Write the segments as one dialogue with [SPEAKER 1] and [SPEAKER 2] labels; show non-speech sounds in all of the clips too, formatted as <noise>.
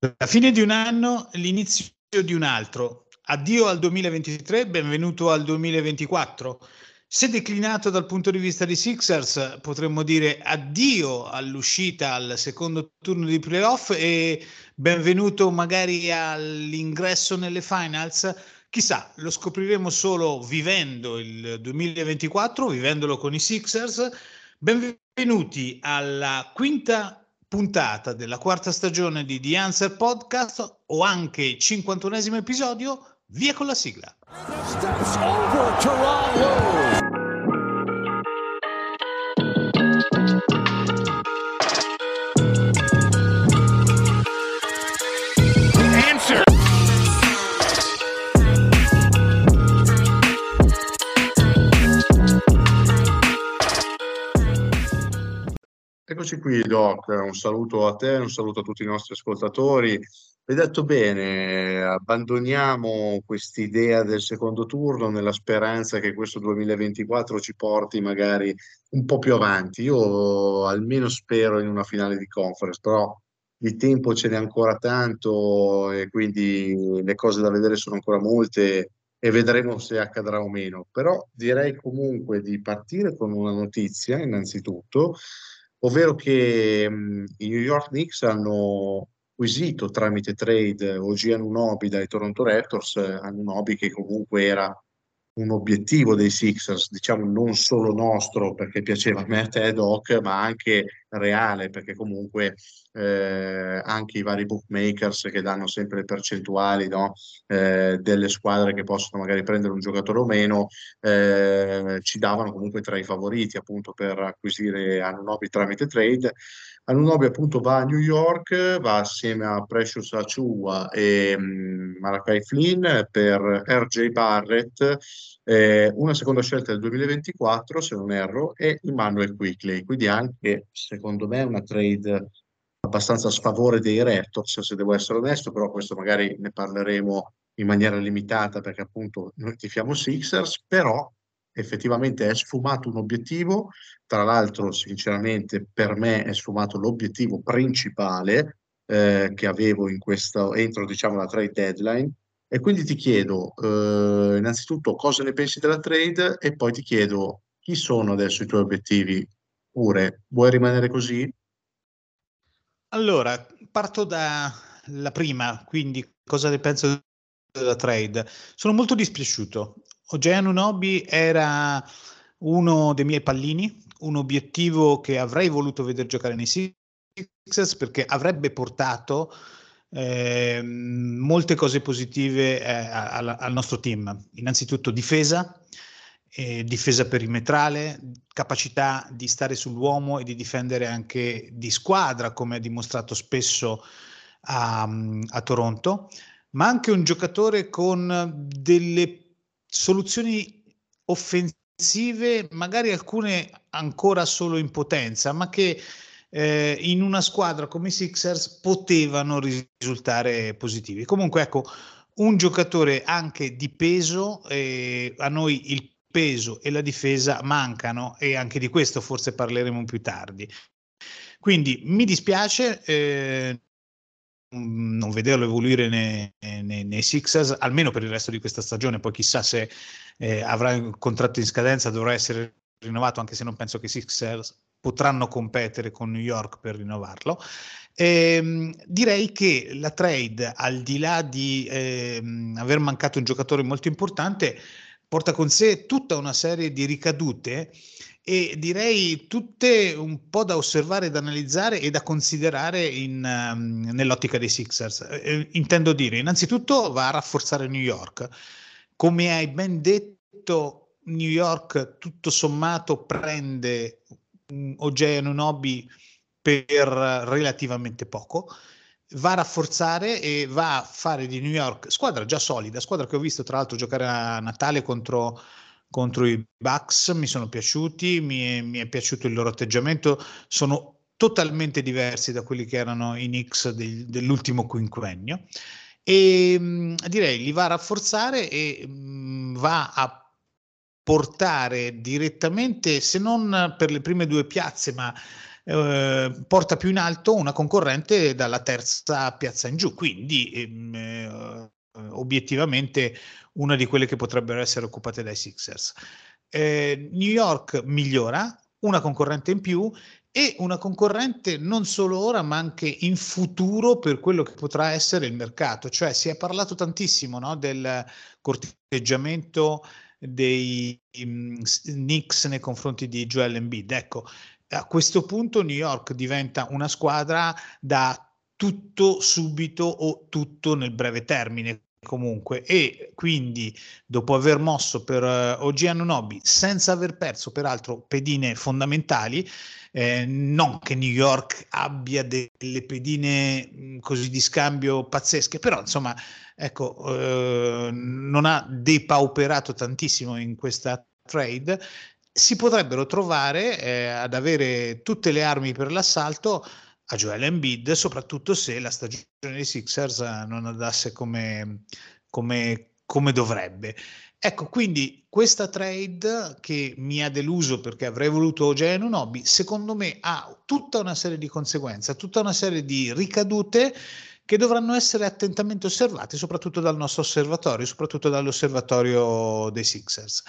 [SPEAKER 1] La fine di un anno, l'inizio di un altro. Addio al 2023, benvenuto al 2024. Se declinato dal punto di vista di Sixers, potremmo dire addio all'uscita al secondo turno di playoff e benvenuto magari all'ingresso nelle finals. Chissà, lo scopriremo solo vivendo il 2024, vivendolo con i Sixers. Benvenuti alla quinta puntata della quarta stagione di The Answer Podcast o anche 51esimo episodio, via con la sigla.
[SPEAKER 2] Eccoci qui, Doc. Un saluto a te, un saluto a tutti i nostri ascoltatori. Hai detto bene, abbandoniamo quest'idea del secondo turno nella speranza che questo 2024 ci porti magari un po' più avanti. Io almeno spero in una finale di conference, però il tempo ce n'è ancora tanto e quindi le cose da vedere sono ancora molte e vedremo se accadrà o meno. Però direi comunque di partire con una notizia, innanzitutto ovvero che mh, i New York Knicks hanno acquisito tramite trade OG Anunobi dai Toronto Raptors, eh, Anunobi che comunque era un obiettivo dei Sixers, diciamo non solo nostro perché piaceva a me a te Doc, ma anche reale perché comunque eh, anche i vari bookmakers che danno sempre le percentuali no? eh, delle squadre che possono magari prendere un giocatore o meno eh, ci davano comunque tra i favoriti appunto per acquisire Anunobi tramite trade Anunobi appunto va a New York, va assieme a Precious Achua e um, Malakai Flynn per RJ Barrett, eh, una seconda scelta del 2024 se non erro e Emmanuel Quickly, quindi anche secondo me una trade abbastanza a sfavore dei Raptors se devo essere onesto, però questo magari ne parleremo in maniera limitata perché appunto noi tifiamo Sixers, però effettivamente è sfumato un obiettivo, tra l'altro sinceramente per me è sfumato l'obiettivo principale eh, che avevo in questo, entro diciamo la trade deadline e quindi ti chiedo eh, innanzitutto cosa ne pensi della trade e poi ti chiedo chi sono adesso i tuoi obiettivi pure, vuoi rimanere così?
[SPEAKER 1] Allora, parto dalla prima, quindi cosa ne penso della trade? Sono molto dispiaciuto. Ogeanu Nobi era uno dei miei pallini, un obiettivo che avrei voluto vedere giocare nei Sixers perché avrebbe portato eh, molte cose positive eh, al, al, nostro team. Innanzitutto difesa, eh, difesa perimetrale, capacità di stare sull'uomo e di difendere anche di squadra, come ha dimostrato spesso a, a Toronto, ma anche un giocatore con delle soluzioni offensive, magari alcune ancora solo in potenza, ma che eh, in una squadra come i Sixers potevano risultare positivi. Comunque, ecco, un giocatore anche di peso, eh, a noi il peso e la difesa mancano e anche di questo forse parleremo più tardi. Quindi mi dispiace, eh, non vederlo evoluire nei, nei, nei, Sixers, almeno per il resto di questa stagione. Poi chissà se eh, avrà un contratto in scadenza, dovrà essere rinnovato, anche se non penso che i Sixers potranno competere con New York per rinnovarlo. Eh, direi che la trade, al di là di eh, aver mancato un giocatore molto importante, porta con sé tutta una serie di ricadute e direi tutte un po' da osservare, da analizzare e da considerare in, um, nell'ottica dei Sixers. Eh, eh, intendo dire, innanzitutto va a rafforzare New York. Come hai ben detto, New York tutto sommato prende um, OJ Anunobi per relativamente poco va a rafforzare e va a fare di New York squadra già solida, squadra che ho visto tra l'altro giocare a Natale contro contro i Bucks, mi sono piaciuti, mi è, mi è piaciuto il loro atteggiamento, sono totalmente diversi da quelli che erano i Knicks del, dell'ultimo quinquennio. E mh, direi li va a rafforzare e mh, va a portare direttamente, se non per le prime due piazze, ma eh, porta più in alto una concorrente dalla terza piazza in giù, quindi ehm, eh, obiettivamente una di quelle che potrebbero essere occupate dai Sixers. Eh, New York migliora, una concorrente in più e una concorrente non solo ora ma anche in futuro per quello che potrà essere il mercato. Cioè si è parlato tantissimo no, del corteggiamento dei um, Knicks nei confronti di Joel Embiid. Ecco, a questo punto New York diventa una squadra da tutto subito o tutto nel breve termine comunque. E quindi dopo aver mosso per uh, OG Anunobi senza aver perso peraltro pedine fondamentali eh, non che New York abbia delle pedine mh, così di scambio pazzesche però insomma ecco eh, non ha depauperato tantissimo in questa trade. Si potrebbero trovare eh, ad avere tutte le armi per l'assalto a Joel Embiid, soprattutto se la stagione dei Sixers eh, non andasse come, come, come dovrebbe. Ecco, quindi questa trade che mi ha deluso perché avrei voluto OJ Anunobi, secondo me ha tutta una serie di conseguenze, tutta una serie di ricadute che dovranno essere attentamente osservate, soprattutto dal nostro osservatorio, soprattutto dall'osservatorio dei Sixers.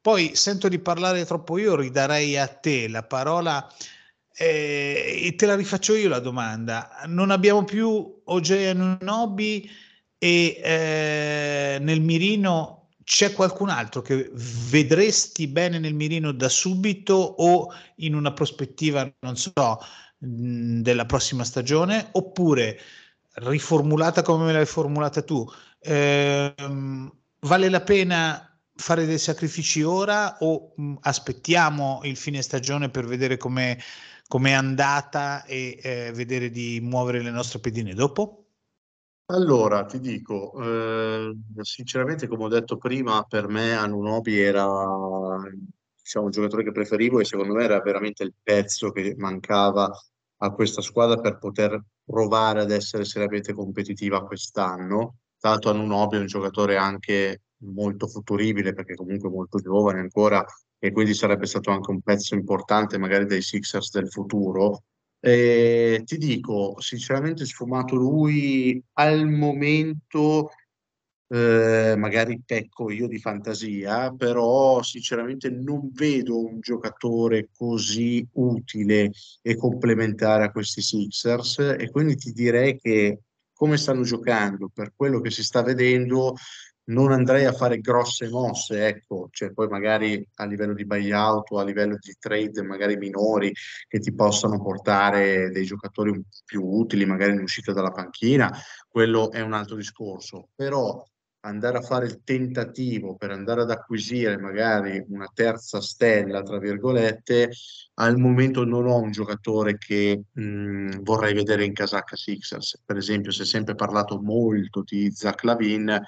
[SPEAKER 1] Poi sento di parlare troppo io, ridarei a te la parola eh, e te la rifaccio io la domanda. Non abbiamo più OJ Anunobi e eh, nel mirino c'è qualcun altro che vedresti bene nel mirino da subito o in una prospettiva, non so, mh, della prossima stagione oppure riformulata come me l'hai formulata tu, ehm, vale la pena fare dei sacrifici ora o mh, aspettiamo il fine stagione per vedere come è andata e eh, vedere di muovere le nostre pedine dopo?
[SPEAKER 2] Allora, ti dico, eh, sinceramente, come ho detto prima, per me Anunobi era diciamo, un giocatore che preferivo e secondo me era veramente il pezzo che mancava a questa squadra per poter provare ad essere seriamente competitiva quest'anno. L'altro Anunobi è un giocatore anche molto futuribile perché comunque molto giovane ancora e quindi sarebbe stato anche un pezzo importante magari dei Sixers del futuro. E ti dico, sinceramente sfumato lui al momento eh, magari pecco io di fantasia, però sinceramente non vedo un giocatore così utile e complementare a questi Sixers e quindi ti direi che come stanno giocando, per quello che si sta vedendo, non andrei a fare grosse mosse, ecco, cioè poi magari a livello di buyout o a livello di trade magari minori che ti possano portare dei giocatori più utili, magari in uscita dalla panchina, quello è un altro discorso, però andare a fare il tentativo per andare ad acquisire magari una terza stella, tra virgolette, al momento non ho un giocatore che mh, vorrei vedere in casacca Sixers. Per esempio, si è sempre parlato molto di Zach Lavin,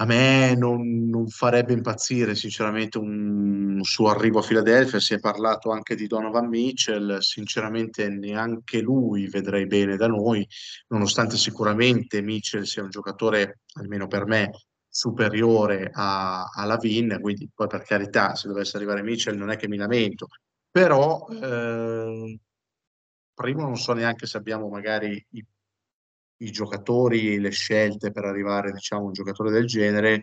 [SPEAKER 2] a me non, non, farebbe impazzire sinceramente un suo arrivo a Filadelfia, si è parlato anche di Donovan Mitchell, sinceramente neanche lui vedrei bene da noi, nonostante sicuramente Mitchell sia un giocatore, almeno per me, superiore a, a Lavin, quindi poi per carità se dovesse arrivare Mitchell non è che mi lamento, però eh, primo non so neanche se abbiamo magari i i giocatori, le scelte per arrivare diciamo, un giocatore del genere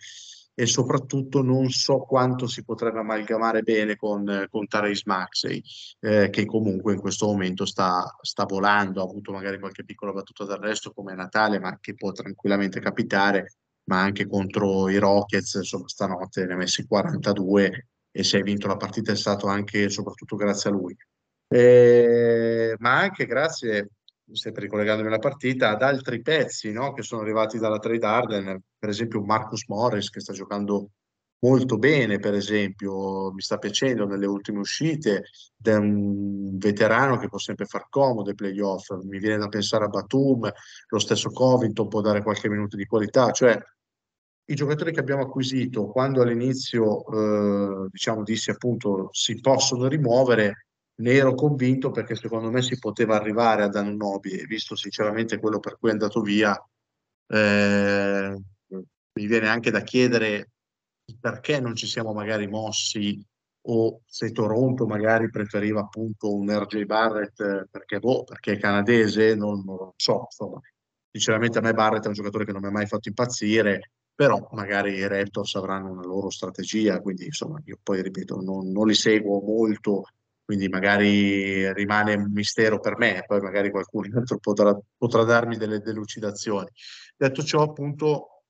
[SPEAKER 2] e soprattutto non so quanto si potrebbe amalgamare bene con, con Therese Maxey, eh, che comunque in questo momento sta, sta, volando, ha avuto magari qualche piccola battuta d'arresto come Natale, ma che può tranquillamente capitare, ma anche contro i Rockets, insomma stanotte ne ha messi 42 e se hai vinto la partita è stato anche soprattutto grazie a lui. Eh, ma anche grazie sempre ricollegandomi alla partita, ad altri pezzi no? che sono arrivati dalla trade Arden, per esempio Marcus Morris che sta giocando molto bene, per esempio, mi sta piacendo nelle ultime uscite, è un veterano che può sempre far comodo ai playoff, mi viene da pensare a Batum, lo stesso Covington può dare qualche minuto di qualità, cioè i giocatori che abbiamo acquisito quando all'inizio eh, diciamo dissi appunto si possono rimuovere ne ero convinto perché secondo me si poteva arrivare ad Anunobi e visto sinceramente quello per cui è andato via eh, mi viene anche da chiedere perché non ci siamo magari mossi o se Toronto magari preferiva appunto un RJ Barrett perché, boh, perché è canadese, non, non lo so, insomma. Sinceramente a me Barrett è un giocatore che non mi ha mai fatto impazzire, però magari i Raptors avranno una loro strategia, quindi insomma io poi ripeto, non, non li seguo molto, quindi magari rimane un mistero per me, poi magari qualcun altro potrà, potrà darmi delle delucidazioni. Detto ciò, appunto,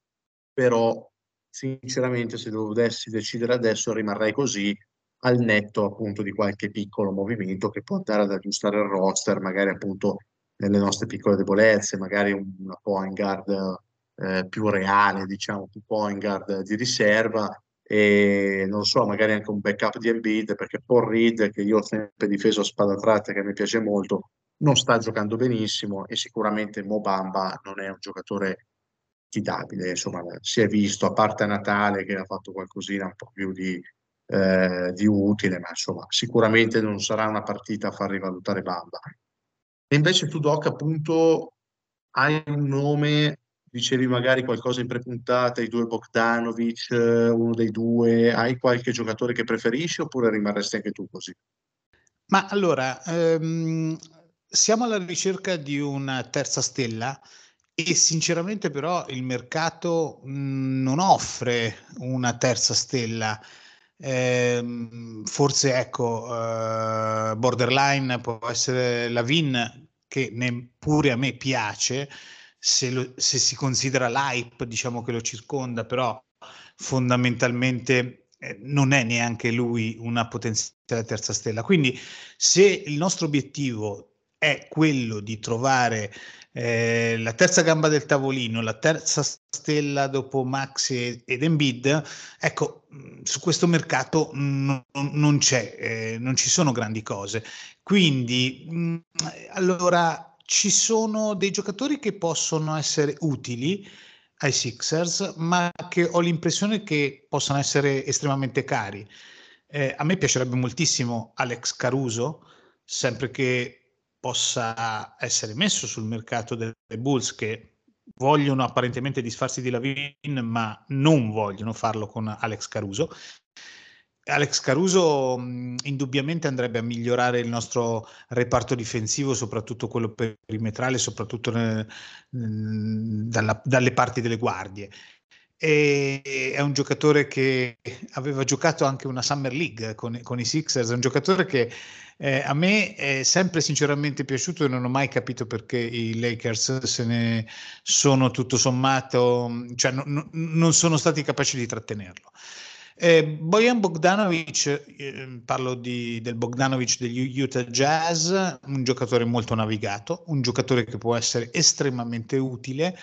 [SPEAKER 2] però sinceramente se dovessi decidere adesso rimarrei così al netto appunto di qualche piccolo movimento che può andare ad aggiustare il roster, magari appunto nelle nostre piccole debolezze, magari una point guard eh, più reale, diciamo, più point guard di riserva e non so, magari anche un backup di Embiid perché Paul Reed, che io ho sempre difeso a spada tratta, che mi piace molto, non sta giocando benissimo e sicuramente Mobamba non è un giocatore affidabile, insomma, si è visto, a parte Natale che ha fatto qualcosina un po' più di, eh, di utile, ma insomma, sicuramente non sarà una partita a far rivalutare Bamba. E invece tu, Doc, appunto, hai un nome, dicevi magari qualcosa in prepuntata, i due Bogdanovic, eh, uno dei due, hai qualche giocatore che preferisci oppure rimarresti anche tu così?
[SPEAKER 1] Ma allora, ehm, siamo alla ricerca di una terza stella e sinceramente però il mercato mh, non offre una terza stella. Eh, forse ecco, uh, borderline può essere la VIN che neppure a me piace se, lo, se si considera l'hype diciamo che lo circonda, però fondamentalmente eh, non è neanche lui una potenziale terza stella. Quindi se il nostro obiettivo è quello di trovare eh, la terza gamba del tavolino, la terza stella dopo Max ed Embiid, ecco, mm, su questo mercato non, non c'è, eh, non ci sono grandi cose. Quindi, mh, mm, allora, ci sono dei giocatori che possono essere utili ai Sixers, ma che ho l'impressione che possano essere estremamente cari. Eh, a me piacerebbe moltissimo Alex Caruso, sempre che possa essere messo sul mercato delle Bulls che vogliono apparentemente disfarsi di Lavin ma non vogliono farlo con Alex Caruso. Alex Caruso mh, indubbiamente andrebbe a migliorare il nostro reparto difensivo, soprattutto quello perimetrale, soprattutto nel, mh, dalla, dalle parti delle guardie. E, è un giocatore che aveva giocato anche una Summer League con, con i Sixers, è un giocatore che eh, a me è sempre sinceramente piaciuto e non ho mai capito perché i Lakers se ne sono tutto sommato, cioè no, no, non sono stati capaci di trattenerlo. Eh, Bojan Bogdanovic, eh, parlo di, del Bogdanovic degli Utah Jazz, un giocatore molto navigato, un giocatore che può essere estremamente utile,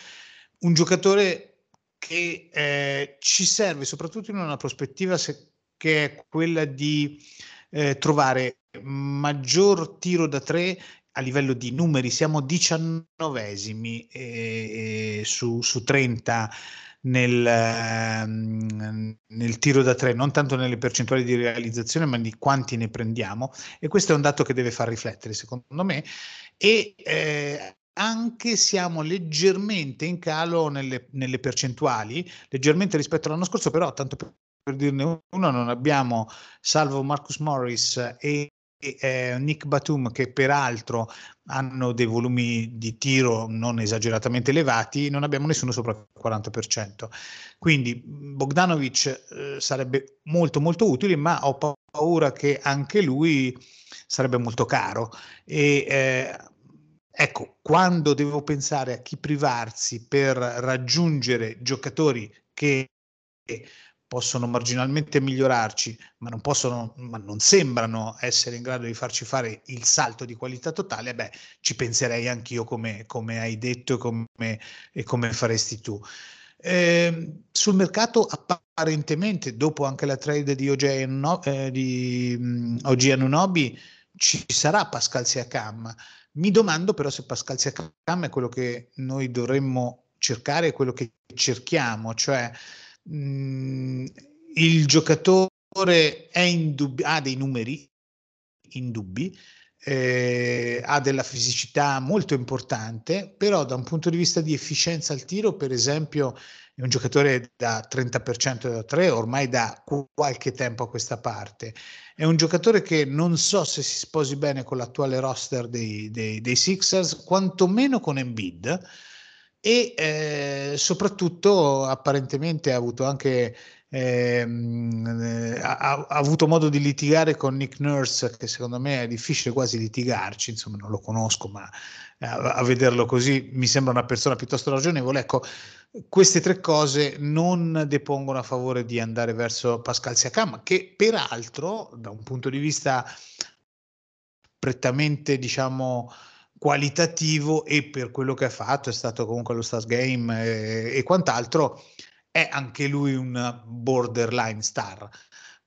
[SPEAKER 1] un giocatore che eh, ci serve soprattutto in una prospettiva se, che è quella di eh, trovare maggior tiro da tre a livello di numeri, siamo diciannovesimi eh, eh, su, su 30 nel, eh, nel, tiro da tre, non tanto nelle percentuali di realizzazione, ma di quanti ne prendiamo. E questo è un dato che deve far riflettere, secondo me. E eh, anche siamo leggermente in calo nelle, nelle, percentuali, leggermente rispetto all'anno scorso, però tanto per dirne uno, non abbiamo, salvo Marcus Morris e eh, Nick Batum che peraltro hanno dei volumi di tiro non esageratamente elevati, non abbiamo nessuno sopra il 40%. Quindi Bogdanovic eh, sarebbe molto molto utile, ma ho paura che anche lui sarebbe molto caro. E eh, ecco, quando devo pensare a chi privarsi per raggiungere giocatori che possono marginalmente migliorarci, ma non, possono, ma non sembrano essere in grado di farci fare il salto di qualità totale, beh, ci penserei anch'io come, come hai detto e come, e come faresti tu. Eh, sul mercato apparentemente, dopo anche la trade di OG, eh, di, um, OG Anunobi, ci sarà Pascal Siakam. Mi domando però se Pascal Siakam è quello che noi dovremmo cercare, quello che cerchiamo, cioè mh, mm, il giocatore indubbi- ha dei numeri indubbi, eh, ha della fisicità molto importante, però da un punto di vista di efficienza al tiro, per esempio, è un giocatore da 30% da 3 ormai da qualche tempo a questa parte. È un giocatore che non so se si sposi bene con l'attuale roster dei, dei, dei Sixers, quantomeno con Embiid e eh, soprattutto apparentemente ha avuto anche ehm, ha, ha, avuto modo di litigare con Nick Nurse che secondo me è difficile quasi litigarci insomma non lo conosco ma a, a vederlo così mi sembra una persona piuttosto ragionevole. Ecco queste tre cose non depongono a favore di andare verso Pascal Siakam che peraltro da un punto di vista prettamente diciamo qualitativo e per quello che ha fatto, è stato comunque allo Stars Game e, e quant'altro, è anche lui un borderline star.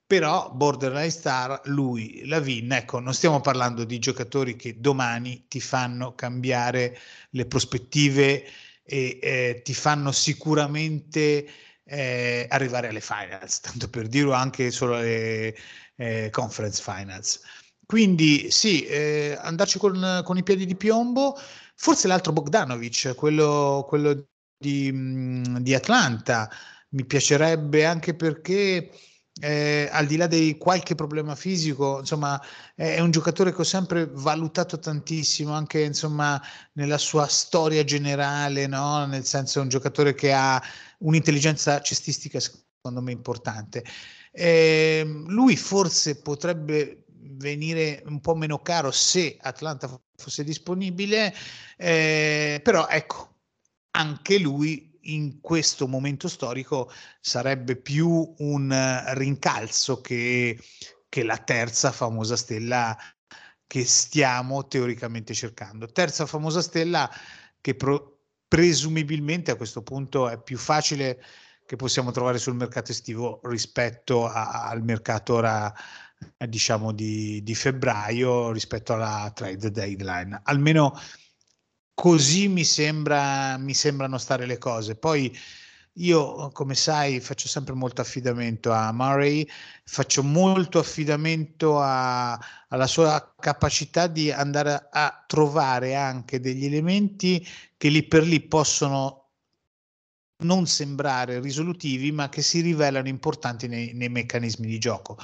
[SPEAKER 1] Però borderline star, lui, Lavin, ecco, non stiamo parlando di giocatori che domani ti fanno cambiare le prospettive e eh, ti fanno sicuramente eh, arrivare alle finals, tanto per dirlo anche solo alle eh, conference finals. Quindi sì, eh, andarci con, con, i piedi di piombo, forse l'altro Bogdanovic, quello, quello di, mm, di, Atlanta, mi piacerebbe anche perché eh, al di là di qualche problema fisico, insomma, è un giocatore che ho sempre valutato tantissimo, anche insomma, nella sua storia generale, no? nel senso è un giocatore che ha un'intelligenza cestistica secondo me importante. Eh, lui forse potrebbe venire un po' meno caro se Atlanta fosse disponibile, eh, però ecco, anche lui in questo momento storico sarebbe più un rincalzo che, che la terza famosa stella che stiamo teoricamente cercando. Terza famosa stella che pro, presumibilmente a questo punto è più facile che possiamo trovare sul mercato estivo rispetto a, al mercato ora eh, diciamo di, di, febbraio rispetto alla trade deadline. Almeno così mi, sembra, mi sembrano stare le cose. Poi io, come sai, faccio sempre molto affidamento a Murray, faccio molto affidamento a, alla sua capacità di andare a, trovare anche degli elementi che lì per lì possono non sembrare risolutivi, ma che si rivelano importanti nei, nei meccanismi di gioco.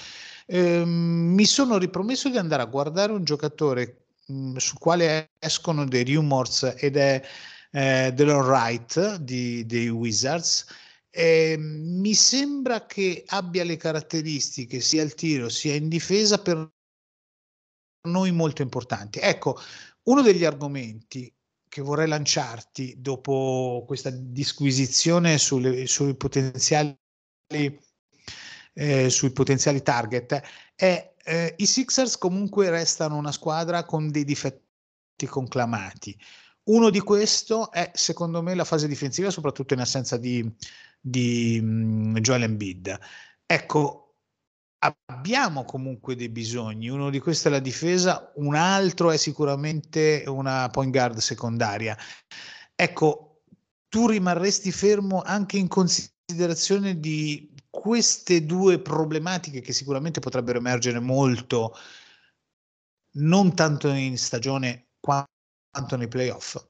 [SPEAKER 1] Ehm, mi sono ripromesso di andare a guardare un giocatore mh, mhmm, sul quale escono dei rumors ed è eh, Delon Wright di, dei Wizards. E mi sembra che abbia le caratteristiche sia al tiro sia in difesa per noi molto importanti. Ecco, uno degli argomenti che vorrei lanciarti dopo questa disquisizione sulle, sui potenziali eh, sui potenziali target è eh, i Sixers comunque restano una squadra con dei difetti conclamati. Uno di questo è secondo me la fase difensiva, soprattutto in assenza di, di um, Joel Embiid. Ecco, abbiamo comunque dei bisogni, uno di questi è la difesa, un altro è sicuramente una point guard secondaria. Ecco, tu rimarresti fermo anche in considerazione di queste due problematiche che sicuramente potrebbero emergere molto, non tanto in stagione quanto nei playoff.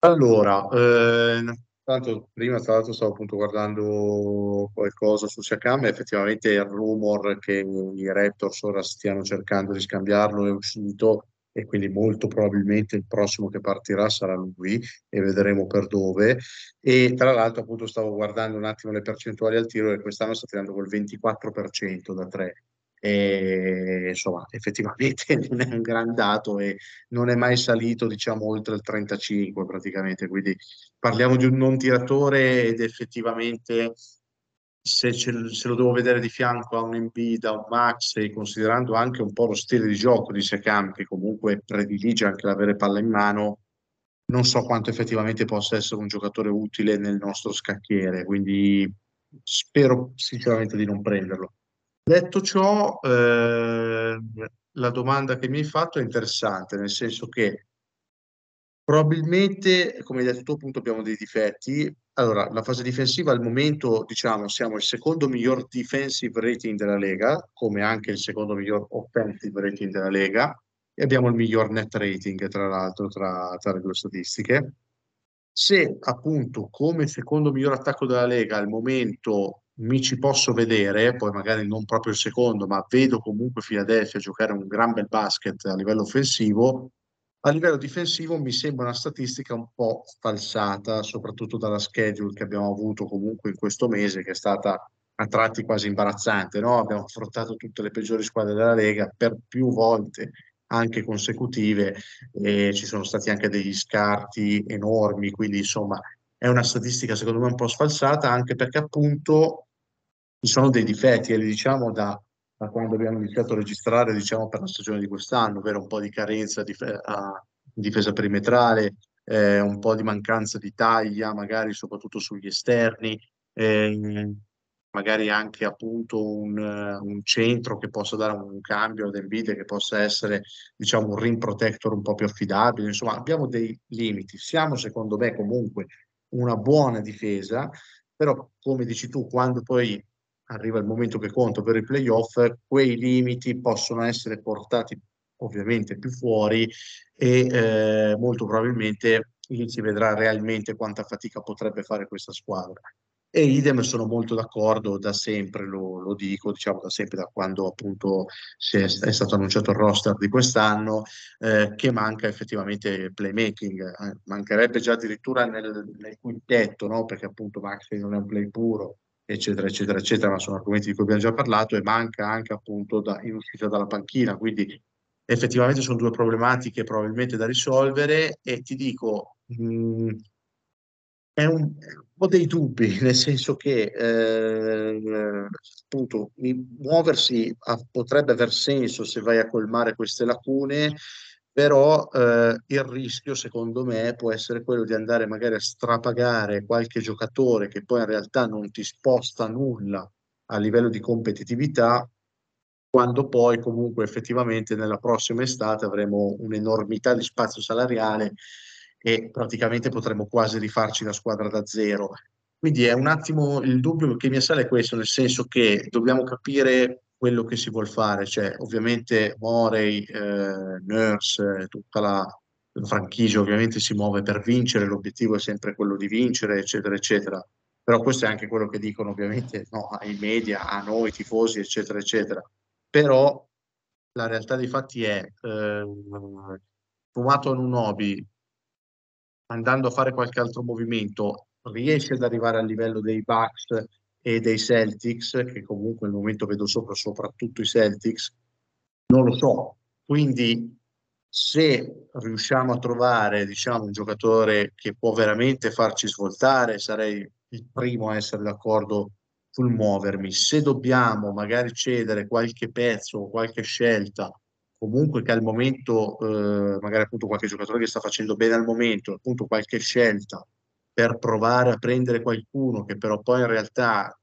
[SPEAKER 2] Allora, eh, Tanto prima, tra l'altro, stavo appunto guardando qualcosa su Siakam, effettivamente il rumor che i Raptors ora stiano cercando di scambiarlo è uscito e quindi molto probabilmente il prossimo che partirà sarà lui e vedremo per dove. E tra l'altro appunto stavo guardando un attimo le percentuali al tiro e quest'anno sta tirando col 24% da 3 e insomma effettivamente <laughs> non è un gran dato e non è mai salito diciamo oltre il 35 praticamente quindi parliamo di un non tiratore ed effettivamente se, ce, se lo devo vedere di fianco a un MB da un Max e considerando anche un po' lo stile di gioco di Sekam che comunque predilige anche l'avere palla in mano non so quanto effettivamente possa essere un giocatore utile nel nostro scacchiere quindi spero sinceramente di non prenderlo Detto ciò, eh, la domanda che mi hai fatto è interessante, nel senso che probabilmente, come hai detto tu, appunto abbiamo dei difetti. Allora, la fase difensiva al momento, diciamo, siamo il secondo miglior defensive rating della Lega, come anche il secondo miglior offensive rating della Lega, e abbiamo il miglior net rating, tra l'altro, tra, tra le due statistiche. Se appunto come secondo miglior attacco della Lega al momento mi ci posso vedere, poi magari non proprio il secondo, ma vedo comunque Philadelphia giocare un gran bel basket a livello offensivo, a livello difensivo mi sembra una statistica un po' falsata, soprattutto dalla schedule che abbiamo avuto comunque in questo mese, che è stata a tratti quasi imbarazzante. No? Abbiamo affrontato tutte le peggiori squadre della Lega per più volte anche consecutive e ci sono stati anche degli scarti enormi, quindi insomma è una statistica secondo me un po' sfalsata anche perché appunto ci sono dei difetti e li diciamo da, da, quando abbiamo iniziato a registrare diciamo per la stagione di quest'anno, ovvero un po' di carenza di, a, difesa perimetrale, eh, un po' di mancanza di taglia magari soprattutto sugli esterni, eh, magari anche appunto un, un, centro che possa dare un cambio ad Embiid che possa essere diciamo un rim protector un po' più affidabile. Insomma abbiamo dei limiti. Siamo secondo me comunque una buona difesa però come dici tu quando poi arriva il momento che conto per i playoff quei limiti possono essere portati ovviamente più fuori e eh, molto probabilmente si vedrà realmente quanta fatica potrebbe fare questa squadra e idem sono molto d'accordo da sempre, lo, lo dico, diciamo da sempre, da quando appunto è, è, stato annunciato il roster di quest'anno, eh, che manca effettivamente playmaking. Eh, mancherebbe già addirittura nel, nel quintetto, no? perché appunto Maxi non è un play puro, eccetera, eccetera, eccetera, ma sono argomenti di cui abbiamo già parlato e manca anche appunto da, in uscita dalla panchina, quindi effettivamente sono due problematiche probabilmente da risolvere e ti dico... Mh, è un, ho dei dubbi, <laughs> nel senso che eh, appunto muoversi a, potrebbe aver senso se vai a colmare queste lacune, però eh, il rischio secondo me può essere quello di andare magari a strapagare qualche giocatore che poi in realtà non ti sposta nulla a livello di competitività quando poi comunque effettivamente nella prossima estate avremo un'enormità di spazio salariale e praticamente potremmo quasi rifarci la squadra da zero. Quindi è un attimo il dubbio che mi assale questo, nel senso che dobbiamo capire quello che si vuole fare, cioè ovviamente Morey, eh, Nurse, tutta la, la franchigia ovviamente si muove per vincere, l'obiettivo è sempre quello di vincere, eccetera, eccetera. Però questo è anche quello che dicono ovviamente <laughs> no, ai media, a noi tifosi, eccetera, eccetera. Però la realtà dei fatti è eh, fumato in un hobby andando a fare qualche altro movimento, riesce ad arrivare al livello dei Bucks e dei Celtics, che comunque al momento vedo sopra soprattutto i Celtics, non lo so. Quindi se riusciamo a trovare diciamo, un giocatore che può veramente farci svoltare, sarei il primo a essere d'accordo sul muovermi. Se dobbiamo magari cedere qualche pezzo o qualche scelta comunque che al momento, eh, magari appunto qualche giocatore che sta facendo bene al momento, appunto qualche scelta per provare a prendere qualcuno che però poi in realtà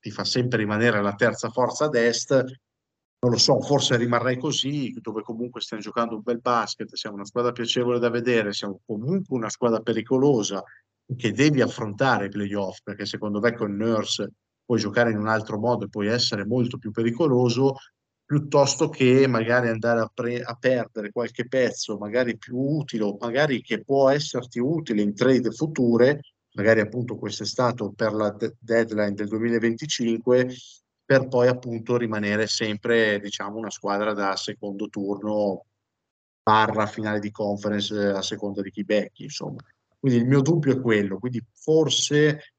[SPEAKER 2] ti fa sempre rimanere la terza forza ad est, non lo so, forse rimarrei così, dove comunque stiamo giocando un bel basket, siamo una squadra piacevole da vedere, siamo comunque una squadra pericolosa che devi affrontare i playoff, perché secondo me con Nurse puoi giocare in un altro modo e puoi essere molto più pericoloso, piuttosto che magari andare a, pre- a, perdere qualche pezzo, magari più utile, o magari che può esserti utile in trade future, magari appunto questo è stato per la de- deadline del 2025, per poi appunto rimanere sempre, diciamo, una squadra da secondo turno barra finale di conference a seconda di chi becchi, insomma. Quindi il mio dubbio è quello, quindi forse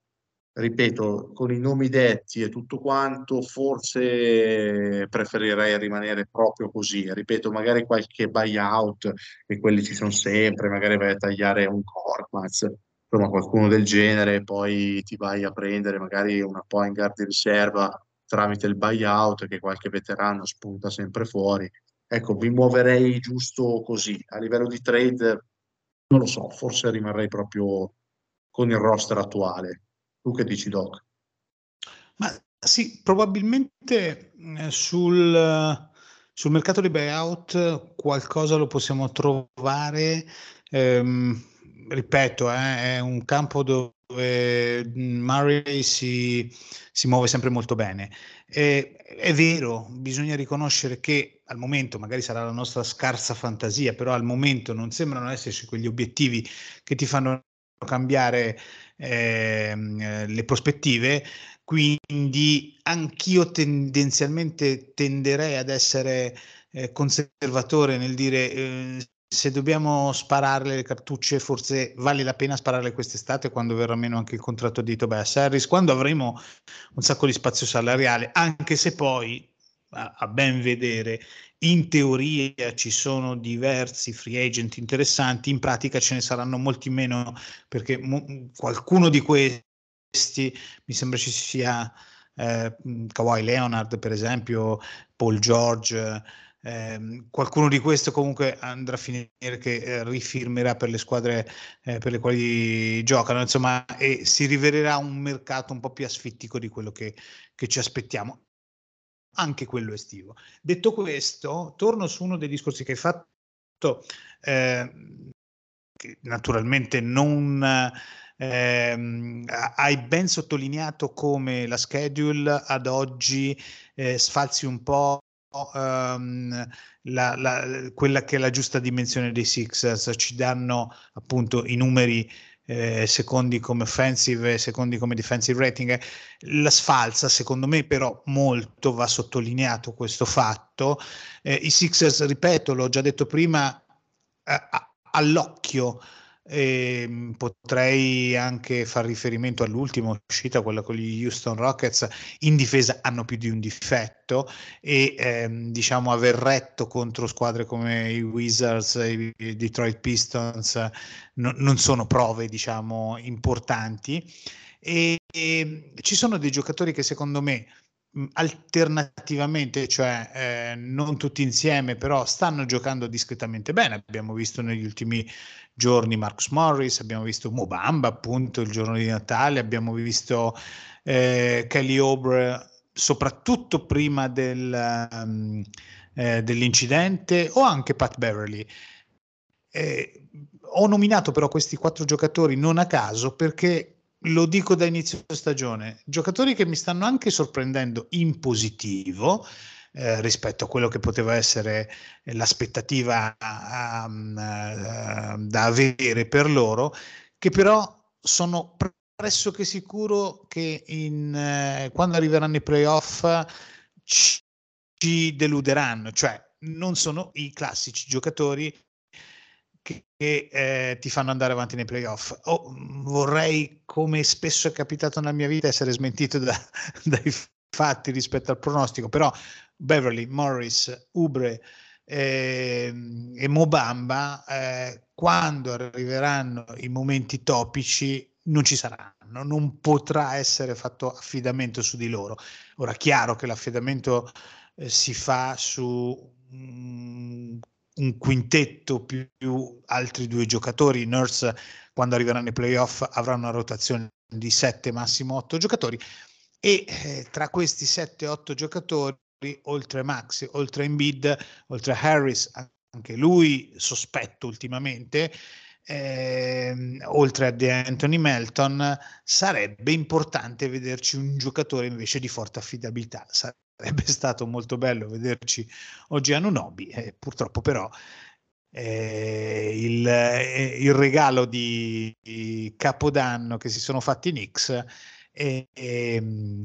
[SPEAKER 2] ripeto, con i nomi detti e tutto quanto, forse preferirei rimanere proprio così. Ripeto, magari qualche buyout, e quelli ci sono sempre, magari vai a tagliare un Cormaz, insomma qualcuno del genere, poi ti vai a prendere magari una point guard di riserva tramite il buyout, che qualche veterano spunta sempre fuori. Ecco, mi muoverei giusto così. A livello di trade, non lo so, forse rimarrei proprio con il roster attuale. Tu che dici, Doc?
[SPEAKER 1] Ma sì, probabilmente eh, sul, sul mercato di buyout qualcosa lo possiamo trovare. Ehm, ripeto, eh, è un campo dove Murray si, si, muove sempre molto bene. Eh, è vero, bisogna riconoscere che al momento, magari sarà la nostra scarsa fantasia, però al momento non sembrano esserci quegli obiettivi che ti fanno cambiare eh, le prospettive, quindi anch'io tendenzialmente tenderei ad essere eh, conservatore nel dire eh, se dobbiamo spararle le cartucce, forse vale la pena spararle quest'estate quando verrà meno anche il contratto di Tobias Harris, quando avremo un sacco di spazio salariale, anche se poi, a ben vedere, in teoria ci sono diversi free agent interessanti, in pratica ce ne saranno molti meno perché mo- qualcuno di questi mi sembra ci sia eh, Kawhi Leonard per esempio, Paul George, eh, qualcuno di questi comunque andrà a finire che eh, rifirmerà per le squadre eh, per le quali giocano, insomma, e si rivelerà un mercato un po' più asfittico di quello che, che ci aspettiamo anche quello estivo. Detto questo, torno su uno dei discorsi che hai fatto, eh, che naturalmente non eh, hai ben sottolineato come la schedule ad oggi eh, sfalzi un po' Um, la, la, quella che è la giusta dimensione dei Sixers, ci danno appunto i numeri eh, secondi come offensive secondi come defensive rating. La sfalsa, secondo me, però, molto va sottolineato questo fatto. Eh, I Sixers, ripeto, l'ho già detto prima, eh, all'occhio e potrei anche far riferimento all'ultima uscita, quella con gli Houston Rockets. In difesa hanno più di un difetto e ehm, diciamo aver retto contro squadre come i Wizards i Detroit Pistons no, non sono prove, diciamo, importanti. E, e ci sono dei giocatori che secondo me alternativamente, cioè eh, non tutti insieme, però stanno giocando discretamente bene. Abbiamo visto negli ultimi giorni Marcus Morris, abbiamo visto Mobamba appunto il giorno di Natale, abbiamo visto eh, Kelly Obre soprattutto prima del, um, eh, dell'incidente o anche Pat Beverly. Eh, ho nominato però questi quattro giocatori non a caso perché lo dico da inizio stagione, giocatori che mi stanno anche sorprendendo in positivo eh, rispetto a quello che poteva essere l'aspettativa um, uh, da avere per loro, che però sono pressoché sicuro che in, uh, quando arriveranno i playoff ci, ci deluderanno, cioè non sono i classici giocatori che, che eh, ti fanno andare avanti nei playoff. Oh, vorrei, come spesso è capitato nella mia vita, essere smentito da, <laughs> dai fatti rispetto al pronostico, però Beverly, Morris, Ubre eh, e Mobamba, eh, quando arriveranno i momenti topici, non ci saranno, non potrà essere fatto affidamento su di loro. Ora, chiaro che l'affidamento eh, si fa su mm, un quintetto più, più, altri due giocatori. Nurse, quando arriveranno i playoff, avrà una rotazione di 7, massimo 8 giocatori. E eh, tra questi 7-8 giocatori, oltre Max, oltre Embiid, oltre Harris, anche lui sospetto ultimamente, eh, oltre a De Anthony Melton, sarebbe importante vederci un giocatore invece di forte affidabilità. Sarebbe <laughs> stato molto bello vederci oggi a Nunobi, eh, purtroppo però eh, il, eh, il, regalo di, di, Capodanno che si sono fatti i Knicks è, è,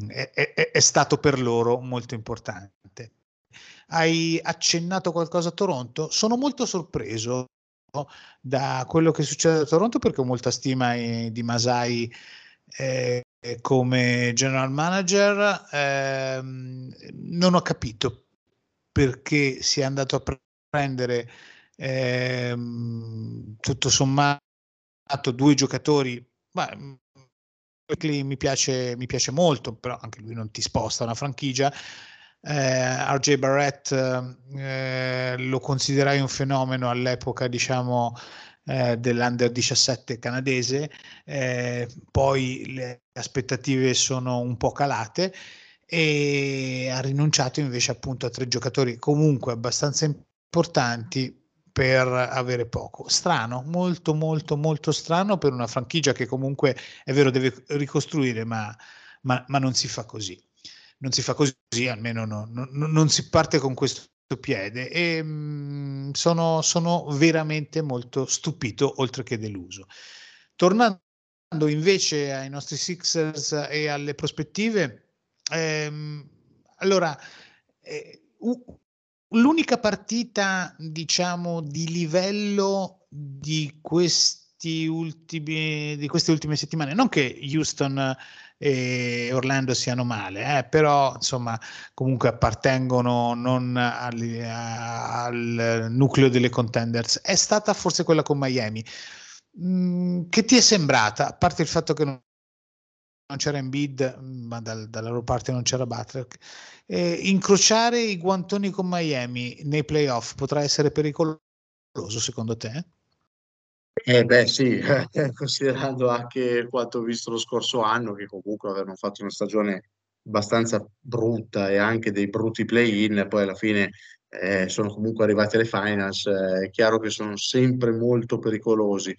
[SPEAKER 1] è, è stato per loro molto importante. Hai accennato qualcosa a Toronto? Sono molto sorpreso da quello che succede a Toronto perché ho molta stima eh, di Masai eh, come general manager. Eh, non ho capito perché si è andato a prendere eh, tutto sommato due giocatori. Beh, mi piace, mi piace molto, però anche lui non ti sposta una franchigia eh, RJ Barrett eh, lo considerai un fenomeno all'epoca, diciamo, eh, dell'Under 17 canadese, eh, poi le aspettative sono un po' calate e ha rinunciato invece appunto a tre giocatori comunque abbastanza importanti per avere poco. Strano, molto molto molto strano per una franchigia che comunque è vero deve ricostruire, ma, ma, ma non si fa così. Non si fa così, almeno no, no, non si parte con questo piede e mh, mm, sono, sono veramente molto stupito oltre che deluso. Tornando invece ai nostri Sixers e alle prospettive, ehm, allora eh, l'unica partita diciamo di livello di questi ultimi di queste ultime settimane non che Houston e Orlando siano male, eh, però insomma comunque appartengono non al, al, nucleo delle contenders. È stata forse quella con Miami. Mm, che ti è sembrata, a parte il fatto che non, non c'era Embiid, ma dal, dalla loro parte non c'era Butler, eh, incrociare i guantoni con Miami nei playoff potrà essere pericoloso secondo te?
[SPEAKER 2] Eh beh sì, <laughs> considerando anche quanto ho visto lo scorso anno, che comunque avevano fatto una stagione abbastanza brutta e anche dei brutti play-in, poi alla fine eh, sono comunque arrivati alle finals, eh, è chiaro che sono sempre molto pericolosi.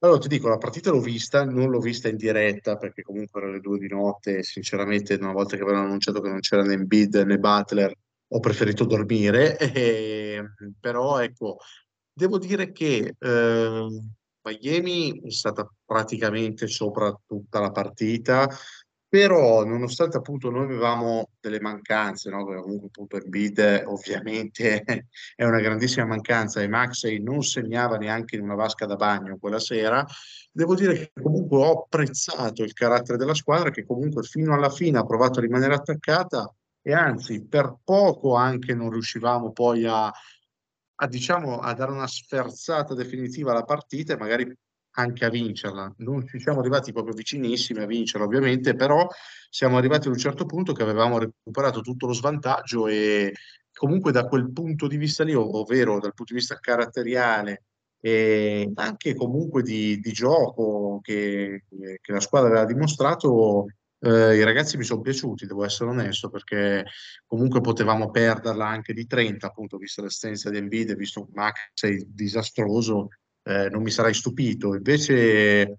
[SPEAKER 2] Allora ti dico, la partita l'ho vista, non l'ho vista in diretta perché comunque erano le due di notte, sinceramente una volta che avevano annunciato che non c'era né Embiid né Butler, ho preferito dormire, <laughs> e, però ecco, devo dire che eh, Miami è stata praticamente sopra tutta la partita, però nonostante appunto noi avevamo delle mancanze, no? comunque appunto il bid ovviamente è una grandissima mancanza e Maxey non segnava neanche in una vasca da bagno quella sera, devo dire che comunque ho apprezzato il carattere della squadra che comunque fino alla fine ha provato a rimanere attaccata e anzi per poco anche non riuscivamo poi a a, diciamo, a dare una sferzata definitiva alla partita e magari anche a vincerla. Non ci siamo arrivati proprio vicinissimi a vincerla, ovviamente, però siamo arrivati ad un certo punto che avevamo recuperato tutto lo svantaggio e comunque da quel punto di vista lì, ovvero dal punto di vista caratteriale e anche comunque di, di gioco che, che, la squadra aveva dimostrato, eh, I ragazzi mi sono piaciuti, devo essere onesto, perché comunque potevamo perderla anche di 30, appunto, visto l'assenza di Embiid, visto Max è disastroso, eh, non mi sarei stupito. Invece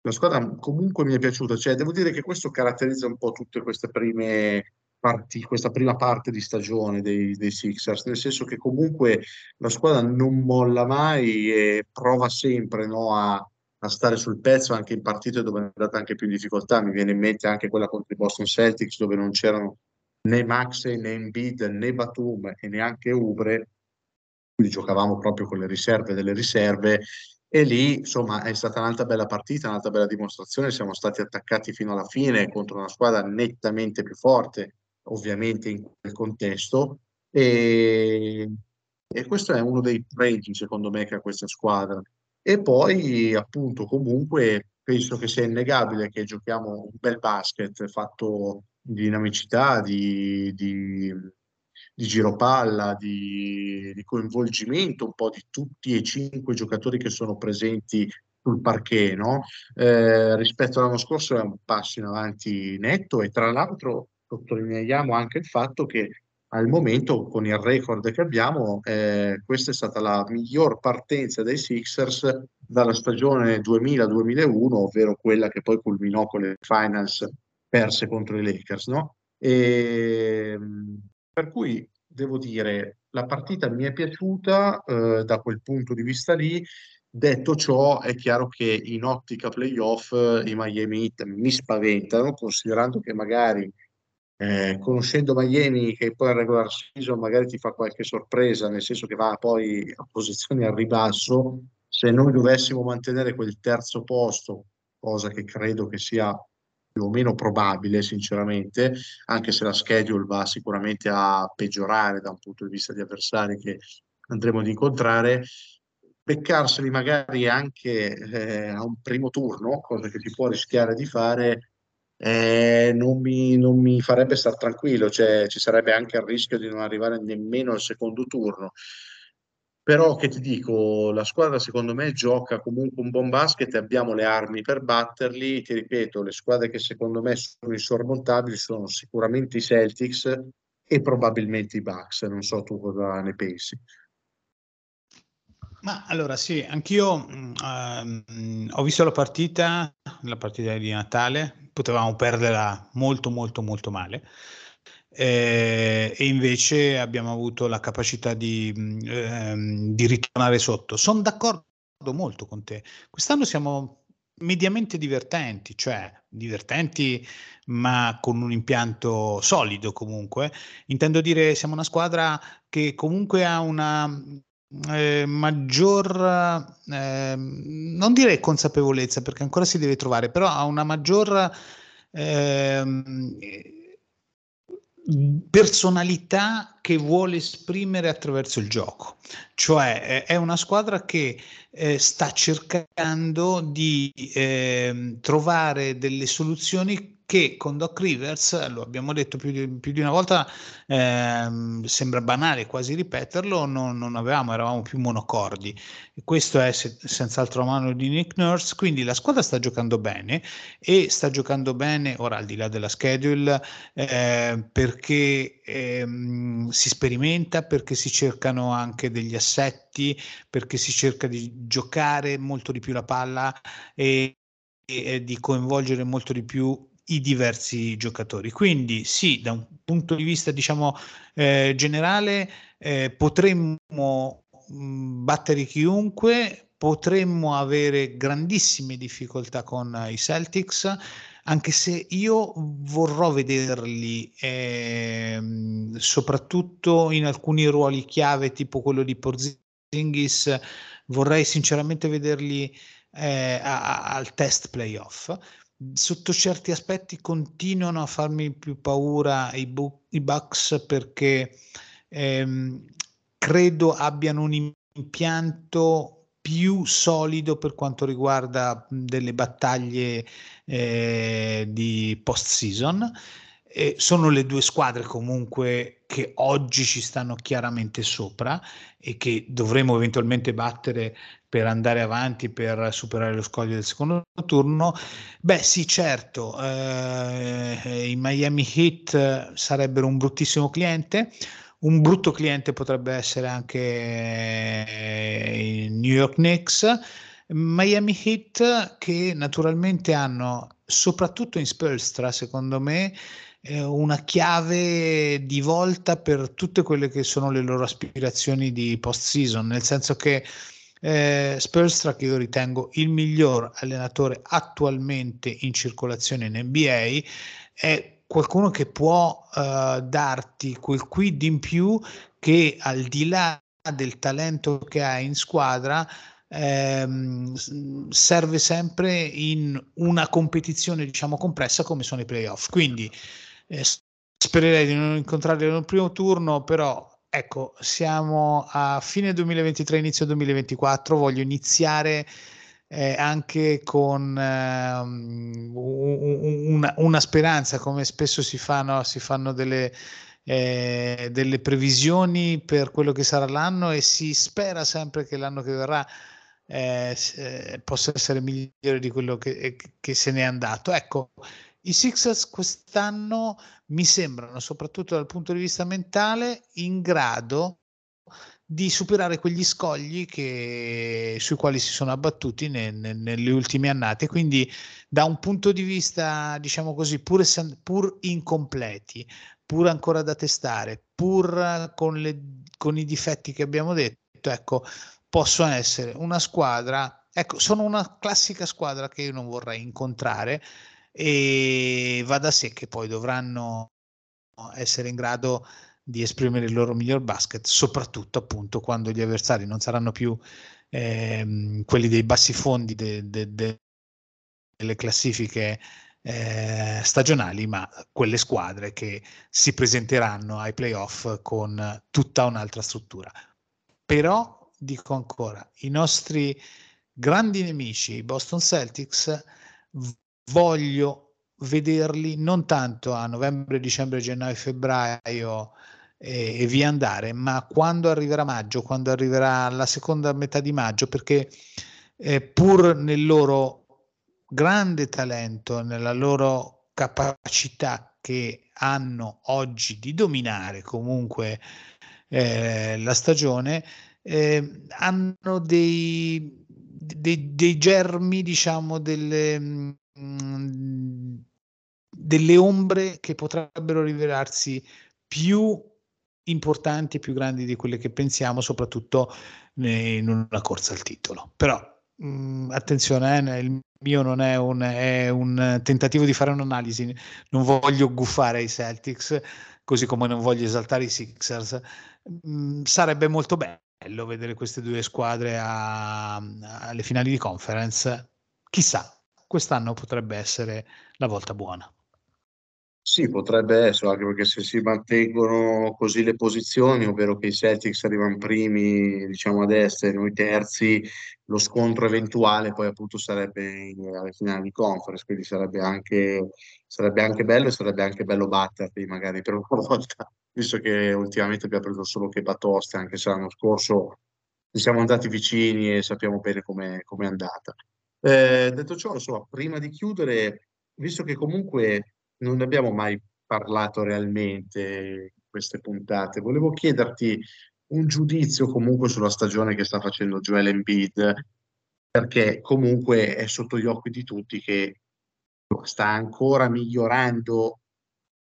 [SPEAKER 2] la squadra comunque mi è piaciuta, cioè devo dire che questo caratterizza un po' tutte queste prime parti, questa prima parte di stagione dei, dei Sixers, nel senso che comunque la squadra non molla mai e prova sempre no, a a stare sul pezzo anche in partite dove è andata anche più in difficoltà. Mi viene in mente anche quella contro i Boston Celtics dove non c'erano né Maxey né Embiid né Batum e neanche Ubre, quindi giocavamo proprio con le riserve delle riserve. E lì insomma è stata un'altra bella partita, un'altra bella dimostrazione, siamo stati attaccati fino alla fine contro una squadra nettamente più forte, ovviamente in quel contesto. E, e questo è uno dei pregi secondo me che ha questa squadra e poi, appunto, comunque penso che sia innegabile che giochiamo un bel basket fatto di dinamicità, di, di, di giropalla, di, di, coinvolgimento un po' di tutti e cinque giocatori che sono presenti sul parquet, no? eh, rispetto all'anno scorso è un passo in avanti netto e tra l'altro sottolineiamo anche il fatto che al momento con il record che abbiamo, eh, questa è stata la miglior partenza dei Sixers dalla stagione 2000-2001, ovvero quella che poi culminò con le finals perse contro i Lakers. No? E, per cui devo dire, la partita mi è piaciuta eh, da quel punto di vista lì. Detto ciò, è chiaro che in ottica playoff i Miami Heat mi spaventano, considerando che magari eh, conoscendo Miami che poi al regular season magari ti fa qualche sorpresa, nel senso che va poi a posizioni al ribasso, se noi dovessimo mantenere quel terzo posto, cosa che credo che sia più o meno probabile, sinceramente, anche se la schedule va sicuramente a peggiorare da un punto di vista di avversari che andremo ad incontrare, beccarseli magari anche eh, a un primo turno, cosa che si può rischiare di fare, eh, non, mi, non, mi, farebbe stare tranquillo, cioè ci sarebbe anche il rischio di non arrivare nemmeno al secondo turno. Però che ti dico, la squadra secondo me gioca comunque un buon basket abbiamo le armi per batterli. Ti ripeto, le squadre che secondo me sono insormontabili sono sicuramente i Celtics e probabilmente i Bucks. Non so tu cosa ne pensi.
[SPEAKER 1] Ma allora sì, anch'io um, ho visto la partita, la partita di Natale, potevamo perderla molto molto molto male eh, e invece abbiamo avuto la capacità di, ehm, di ritornare sotto. Sono d'accordo molto con te. Quest'anno siamo mediamente divertenti, cioè divertenti ma con un impianto solido comunque. Intendo dire siamo una squadra che comunque ha una eh, maggior, eh, non direi consapevolezza perché ancora si deve trovare, però ha una maggior eh, personalità che vuole esprimere attraverso il gioco. Cioè è una squadra che eh, sta cercando di eh, trovare delle soluzioni che con Doc Rivers, lo abbiamo detto più di, più di una volta, ehm, sembra banale quasi ripeterlo, non, non, avevamo, eravamo più monocordi. Questo è se, senz'altro a mano di Nick Nurse, quindi la squadra sta giocando bene e sta giocando bene, ora al di là della schedule, eh, perché ehm, si sperimenta, perché si cercano anche degli assetti, perché si cerca di giocare molto di più la palla e, e di coinvolgere molto di più i diversi giocatori. Quindi sì, da un punto di vista diciamo eh, generale eh, potremmo mh, battere chiunque, potremmo avere grandissime difficoltà con i Celtics, anche se io vorrò vederli eh, soprattutto in alcuni ruoli chiave tipo quello di Porzingis, vorrei sinceramente vederli eh, a, a, al test playoff sotto certi aspetti continuano a farmi più paura i, bu- i Bucks perché ehm, credo abbiano un impianto più solido per quanto riguarda delle battaglie eh, di post season. Eh, sono le due squadre comunque che oggi ci stanno chiaramente sopra e che dovremo eventualmente battere per andare avanti, per superare lo scoglio del secondo turno? Beh sì, certo, eh, i Miami Heat sarebbero un bruttissimo cliente, un brutto cliente potrebbe essere anche i New York Knicks, Miami Heat che naturalmente hanno, soprattutto in Spolstra, secondo me, una chiave di volta per tutte quelle che sono le loro aspirazioni di post season, nel senso che eh, Spurstra che io ritengo il miglior allenatore attualmente in circolazione in NBA è qualcuno che può uh, darti quel quid in più che al di là del talento che ha in squadra ehm, serve sempre in una competizione diciamo compressa come sono i playoff. Quindi eh, spererei di non incontrarli nel primo turno però ecco, siamo a fine 2023, inizio 2024, voglio iniziare eh, anche con eh, una, una, speranza, come spesso si fanno, si fanno delle, eh, delle previsioni per quello che sarà l'anno e si spera sempre che l'anno che verrà eh, eh, possa essere migliore di quello che, che se n'è andato. Ecco, i Sixers quest'anno mi sembrano, soprattutto dal punto di vista mentale, in grado di superare quegli scogli che, sui quali si sono abbattuti ne, ne, nelle ultime annate. Quindi, da un punto di vista, diciamo così, pur, pur incompleti, pur ancora da testare, pur con, le, con i difetti che abbiamo detto, ecco, possono essere una squadra. Ecco, sono una classica squadra che io non vorrei incontrare e va da sé che poi dovranno essere in grado di esprimere il loro miglior basket, soprattutto appunto quando gli avversari non saranno più ehm, quelli dei bassi fondi de, de, de, delle classifiche eh, stagionali, ma quelle squadre che si presenteranno ai playoff con tutta un'altra struttura. Però dico ancora, i nostri grandi nemici, i Boston Celtics, voglio vederli non tanto a novembre, dicembre, gennaio, febbraio e, e via andare, ma quando arriverà maggio, quando arriverà la seconda metà di maggio, perché eh, pur nel loro grande talento, nella loro capacità che hanno oggi di dominare comunque eh, la stagione, eh, hanno dei, dei, dei, germi, diciamo, delle, mm, delle ombre che potrebbero rivelarsi più importanti e più grandi di quelle che pensiamo, soprattutto in una corsa al titolo. Però mh, mm, attenzione, eh, il mio non è un, è un, tentativo di fare un'analisi, non voglio guffare i Celtics, così come non voglio esaltare i Sixers. Mh, mm, sarebbe molto bello vedere queste due squadre a, alle finali di conference. Chissà, quest'anno potrebbe essere la volta buona.
[SPEAKER 2] Sì, potrebbe essere, anche perché se si mantengono così le posizioni, ovvero che i Celtics arrivano primi, diciamo a destra e noi terzi, lo scontro eventuale poi appunto sarebbe in, alle finali di conference, quindi sarebbe anche, sarebbe anche bello e sarebbe anche bello batterli magari per una <laughs> volta, visto che ultimamente abbiamo preso solo che batoste, anche se l'anno scorso ci siamo andati vicini e sappiamo bene come è andata. Eh, detto ciò, insomma, prima di chiudere, visto che comunque non ne abbiamo mai parlato realmente in queste puntate. Volevo chiederti un giudizio comunque sulla stagione che sta facendo Joel Embiid, perché comunque è sotto gli occhi di tutti che sta ancora migliorando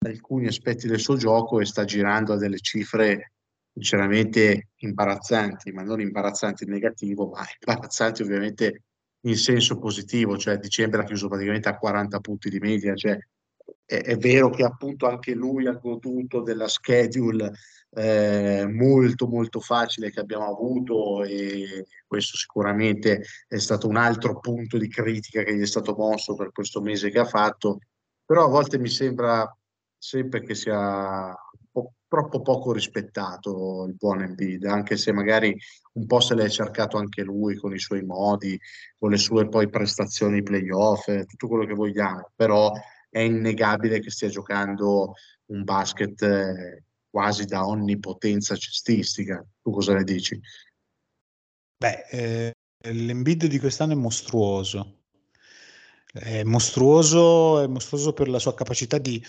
[SPEAKER 2] alcuni aspetti del suo gioco e sta girando a delle cifre sinceramente imbarazzanti, ma non imbarazzanti in negativo, ma imbarazzanti ovviamente in senso positivo, cioè dicembre ha chiuso praticamente a 40 punti di media, cioè è, è, vero che appunto anche lui ha goduto della schedule eh, molto molto facile che abbiamo avuto e questo sicuramente è stato un altro punto di critica che gli è stato mosso per questo mese che ha fatto, però a volte mi sembra sempre che sia troppo poco rispettato il buon Embiid, anche se magari un po' se l'è cercato anche lui con i suoi modi, con le sue poi prestazioni playoff, tutto quello che vogliamo, però è innegabile che stia giocando un basket eh, quasi da onnipotenza cestistica. Tu cosa ne dici?
[SPEAKER 1] Beh, eh, l'Embiid di quest'anno è mostruoso. È mostruoso, è mostruoso per la sua capacità di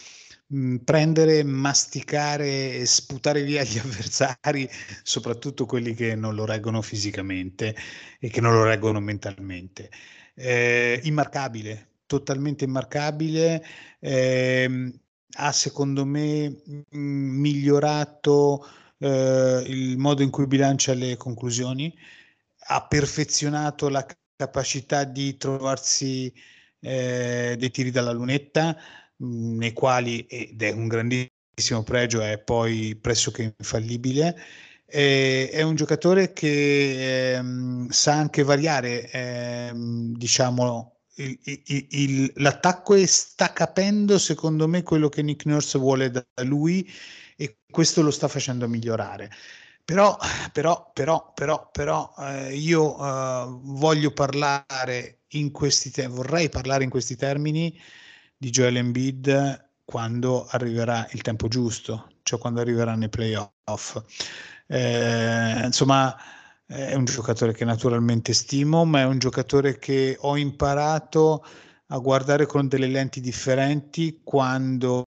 [SPEAKER 1] mh, prendere, masticare e sputare via gli <laughs> avversari, soprattutto quelli che non lo reggono fisicamente e che non lo reggono mentalmente. Eh, immarcabile, totalmente immarcabile, eh, ha secondo me mh, migliorato eh, il modo in cui bilancia le conclusioni, ha perfezionato la capacità di trovarsi eh, dei tiri dalla lunetta, nei quali, ed è un grandissimo pregio, è poi pressoché infallibile. Eh, è un giocatore che ehm, sa anche variare, ehm, diciamo, il, il, il, l'attacco e sta capendo secondo me quello che Nick Nurse vuole da lui e questo lo sta facendo migliorare. Però, però, però, però, però eh, io eh, voglio parlare in questi te- vorrei parlare in questi termini di Joel Embiid quando arriverà il tempo giusto, cioè quando arriveranno i playoff. Eh, insomma, è un giocatore che naturalmente stimo, ma è un giocatore che ho imparato a guardare con delle lenti differenti quando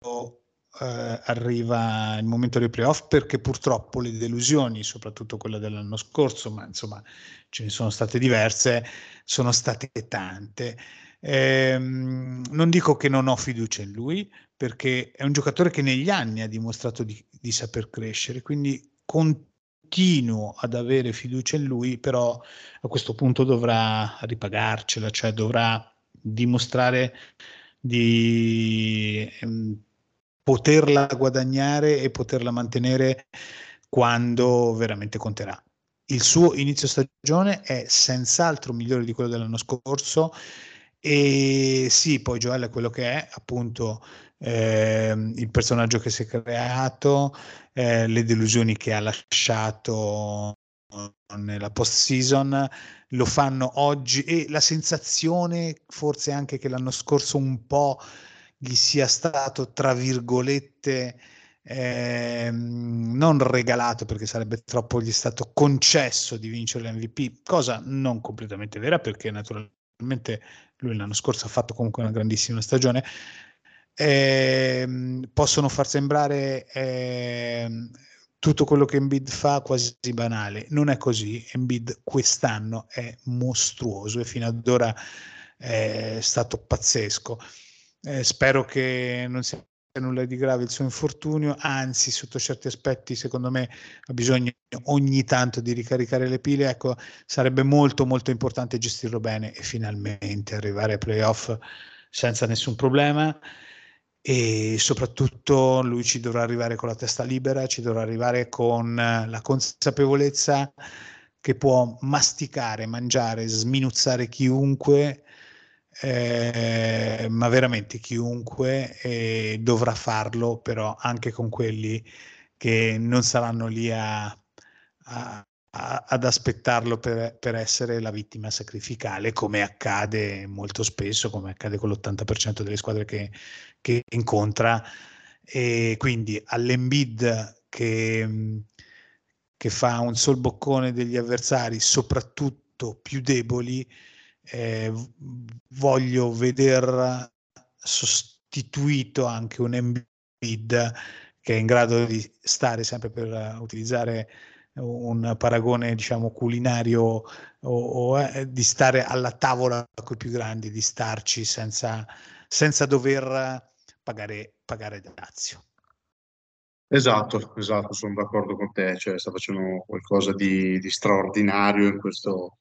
[SPEAKER 1] eh, arriva il momento dei playoff, perché purtroppo le delusioni, soprattutto quella dell'anno scorso, ma insomma ce ne sono state diverse, sono state tante. Eh, non dico che non ho fiducia in lui, perché è un giocatore che negli anni ha dimostrato di, di saper crescere, quindi con continuo ad avere fiducia in lui, però a questo punto dovrà ripagarcela, cioè dovrà dimostrare di ehm, poterla guadagnare e poterla mantenere quando veramente conterà. Il suo inizio stagione è senz'altro migliore di quello dell'anno scorso e sì, poi Joel è quello che è, appunto eh, il personaggio che si è creato, eh, le delusioni che ha lasciato nella post season lo fanno oggi e la sensazione forse anche che l'anno scorso un po' gli sia stato tra virgolette eh, non regalato perché sarebbe troppo gli stato concesso di vincere l'MVP cosa non completamente vera perché naturalmente lui l'anno scorso ha fatto comunque una grandissima stagione eh, possono far sembrare eh, tutto quello che Embiid fa quasi banale. Non è così. Embiid quest'anno è mostruoso e fino ad ora è stato pazzesco. Eh, spero che non sia nulla di grave il suo infortunio, anzi sotto certi aspetti secondo me ha bisogno ogni tanto di ricaricare le pile, ecco sarebbe molto molto importante gestirlo bene e finalmente arrivare ai playoff senza nessun problema. E soprattutto lui ci dovrà arrivare con la testa libera, ci dovrà arrivare con la consapevolezza che può masticare, mangiare, sminuzzare chiunque eh, ma veramente chiunque eh, dovrà farlo, però anche con quelli che non saranno lì a, a, a, ad aspettarlo per, per, essere la vittima sacrificale, come accade molto spesso, come accade con l'80% delle squadre che, che incontra. E quindi all'Embid che, che fa un sol boccone degli avversari, soprattutto più deboli, eh, voglio veder sostituito anche un Embiid che è in grado di stare sempre per utilizzare un paragone diciamo culinario o, o eh, di stare alla tavola con i più grandi, di starci senza, senza dover pagare, pagare dazio.
[SPEAKER 2] Esatto, esatto, sono d'accordo con te, cioè sta facendo qualcosa di, di straordinario in questo,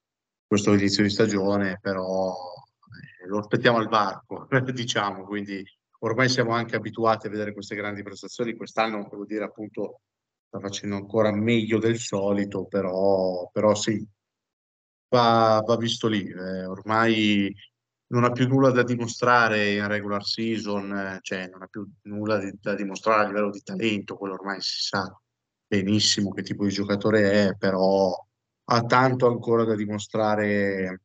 [SPEAKER 2] questo inizio di stagione, però eh, lo aspettiamo al varco, <laughs> diciamo, quindi ormai siamo anche abituati a vedere queste grandi prestazioni, quest'anno devo dire appunto sta facendo ancora meglio del solito, però, però sì, va, va visto lì, eh, ormai non ha più nulla da dimostrare in regular season, eh, cioè non ha più nulla di, da dimostrare a livello di talento, quello ormai si sa benissimo che tipo di giocatore è, però ha tanto ancora da dimostrare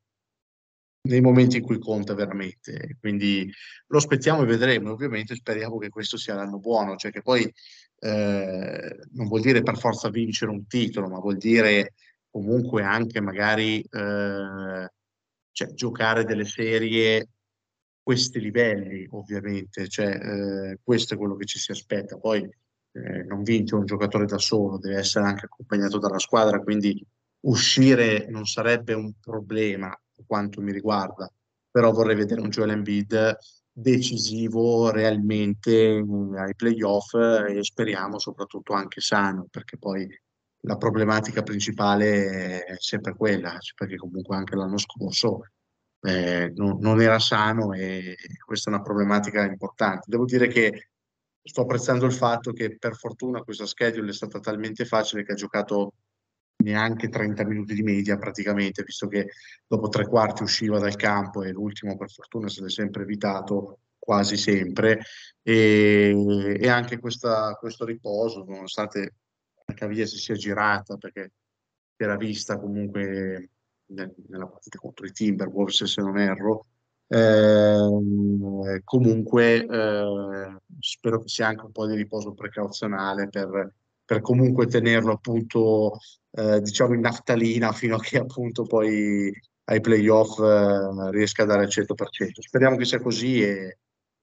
[SPEAKER 2] nei momenti in cui conta veramente. Quindi lo aspettiamo e vedremo. Ovviamente speriamo che questo sia l'anno buono, cioè che poi eh, non vuol dire per forza vincere un titolo, ma vuol dire comunque anche magari eh, cioè, giocare delle serie questi livelli, ovviamente. Cioè, eh, questo è quello che ci si aspetta. Poi eh, non vince un giocatore da solo, deve essere anche accompagnato dalla squadra, quindi uscire non sarebbe un problema per quanto mi riguarda, però vorrei vedere un Joel Embiid decisivo realmente ai playoff e speriamo soprattutto anche sano, perché poi la problematica principale è sempre quella, perché comunque anche l'anno scorso eh, non, non, era sano e questa è una problematica importante. Devo dire che sto apprezzando il fatto che per fortuna questa schedule è stata talmente facile che ha giocato neanche 30 minuti di media praticamente, visto che dopo tre quarti usciva dal campo e l'ultimo per fortuna se l'è sempre evitato quasi sempre. E, e anche questa, questo riposo nonostante la caviglia si sia girata perché era vista comunque nella partita contro i Timberwolves se non erro eh, comunque eh, spero che sia anche un po' di riposo precauzionale per, per comunque tenerlo appunto eh, diciamo in naftalina fino a che appunto poi ai playoff eh, riesca a dare il 100%. Speriamo che sia così e,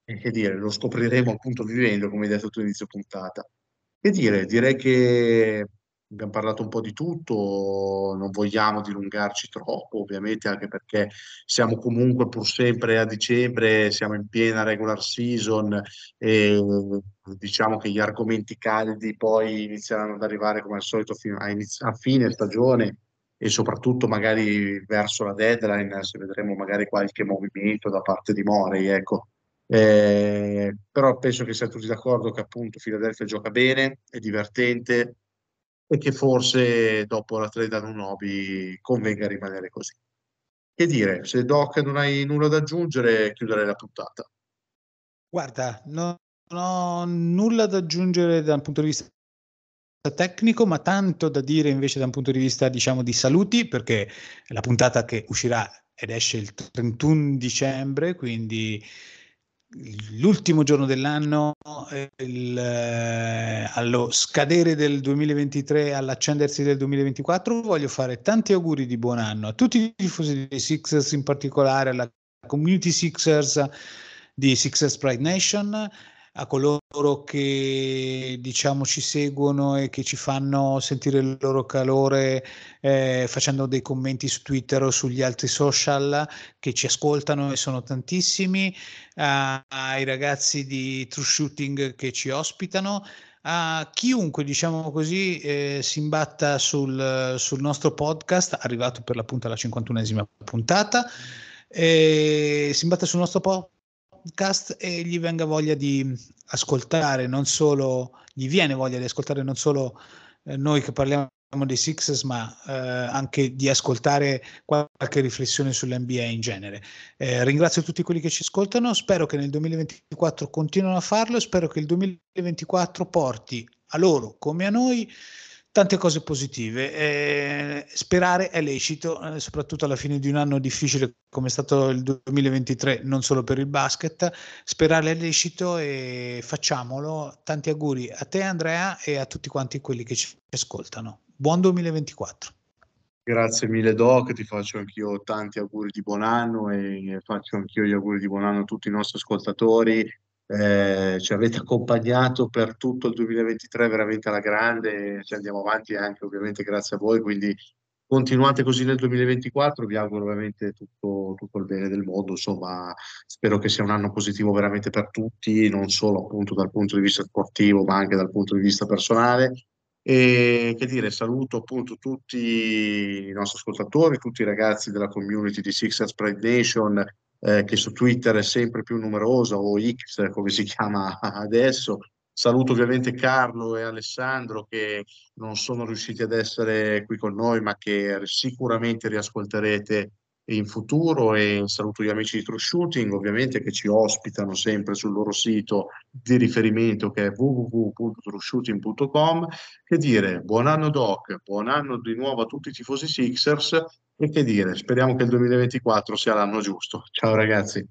[SPEAKER 2] e che dire, lo scopriremo appunto vivendo, come hai detto tu inizio puntata. Che dire, direi che abbiamo parlato un po' di tutto, non vogliamo dilungarci troppo, ovviamente, anche perché siamo comunque pur sempre a dicembre, siamo in piena regular season e diciamo che gli argomenti caldi poi inizieranno ad arrivare come al solito a, iniz- a fine stagione e soprattutto magari verso la deadline, se vedremo magari qualche movimento da parte di Morey, ecco. Eh, però penso che siamo tutti d'accordo che appunto Philadelphia gioca bene, è divertente, e che forse dopo la trade a Nunobi convenga rimanere così. Che dire, se Doc non hai nulla da aggiungere, chiuderei la puntata.
[SPEAKER 1] Guarda, non ho nulla da aggiungere dal punto di vista tecnico, ma tanto da dire invece da un punto di vista, diciamo, di saluti, perché la puntata che uscirà ed esce il 31 dicembre, quindi l'ultimo giorno dell'anno, il, eh, allo scadere del 2023, all'accendersi del 2024, voglio fare tanti auguri di buon anno a tutti i tifosi dei Sixers, in particolare alla community Sixers di Sixers Pride Nation, a coloro che diciamo ci seguono e che ci fanno sentire il loro calore eh, facendo dei commenti su Twitter o sugli altri social che ci ascoltano e sono tantissimi, a, ai ragazzi di True Shooting che ci ospitano a chiunque, diciamo così, eh, si imbatta sul, sul, nostro podcast, arrivato per l'appunto alla 51esima puntata, eh, si imbatta sul nostro podcast e gli venga voglia di ascoltare, non solo, gli viene voglia di ascoltare non solo eh, noi che parliamo dei Sixers, ma eh, anche di ascoltare qualche riflessione sull'NBA in genere. Eh, ringrazio tutti quelli che ci ascoltano, spero che nel 2024 continuino a farlo, spero che il 2024 porti a loro come a noi tante cose positive. Eh, sperare è lecito, eh, soprattutto alla fine di un anno difficile come è stato il 2023, non solo per il basket. Sperare è lecito e facciamolo. Tanti auguri a te Andrea e a tutti quanti quelli che ci ascoltano. Buon 2024.
[SPEAKER 2] Grazie mille Doc, ti faccio anch'io tanti auguri di buon anno e faccio anch'io gli auguri di buon anno a tutti i nostri ascoltatori eh, ci avete accompagnato per tutto il 2023 veramente alla grande, ci andiamo avanti anche ovviamente grazie a voi, quindi continuate così nel 2024, vi auguro ovviamente tutto, tutto, il bene del mondo, insomma spero che sia un anno positivo veramente per tutti, non solo appunto dal punto di vista sportivo ma anche dal punto di vista personale. E che dire, saluto appunto tutti i nostri ascoltatori, tutti i ragazzi della community di Sixers Pride Nation, eh, che su Twitter è sempre più numerosa, o X come si chiama <laughs> adesso. Saluto ovviamente Carlo e Alessandro che non sono riusciti ad essere qui con noi, ma che sicuramente riascolterete in futuro e saluto gli amici di True Shooting ovviamente che ci ospitano sempre sul loro sito di riferimento che è www.trueshooting.com che dire buon anno Doc, buon anno di nuovo a tutti i tifosi Sixers e che dire, speriamo che il 2024 sia l'anno giusto. Ciao ragazzi.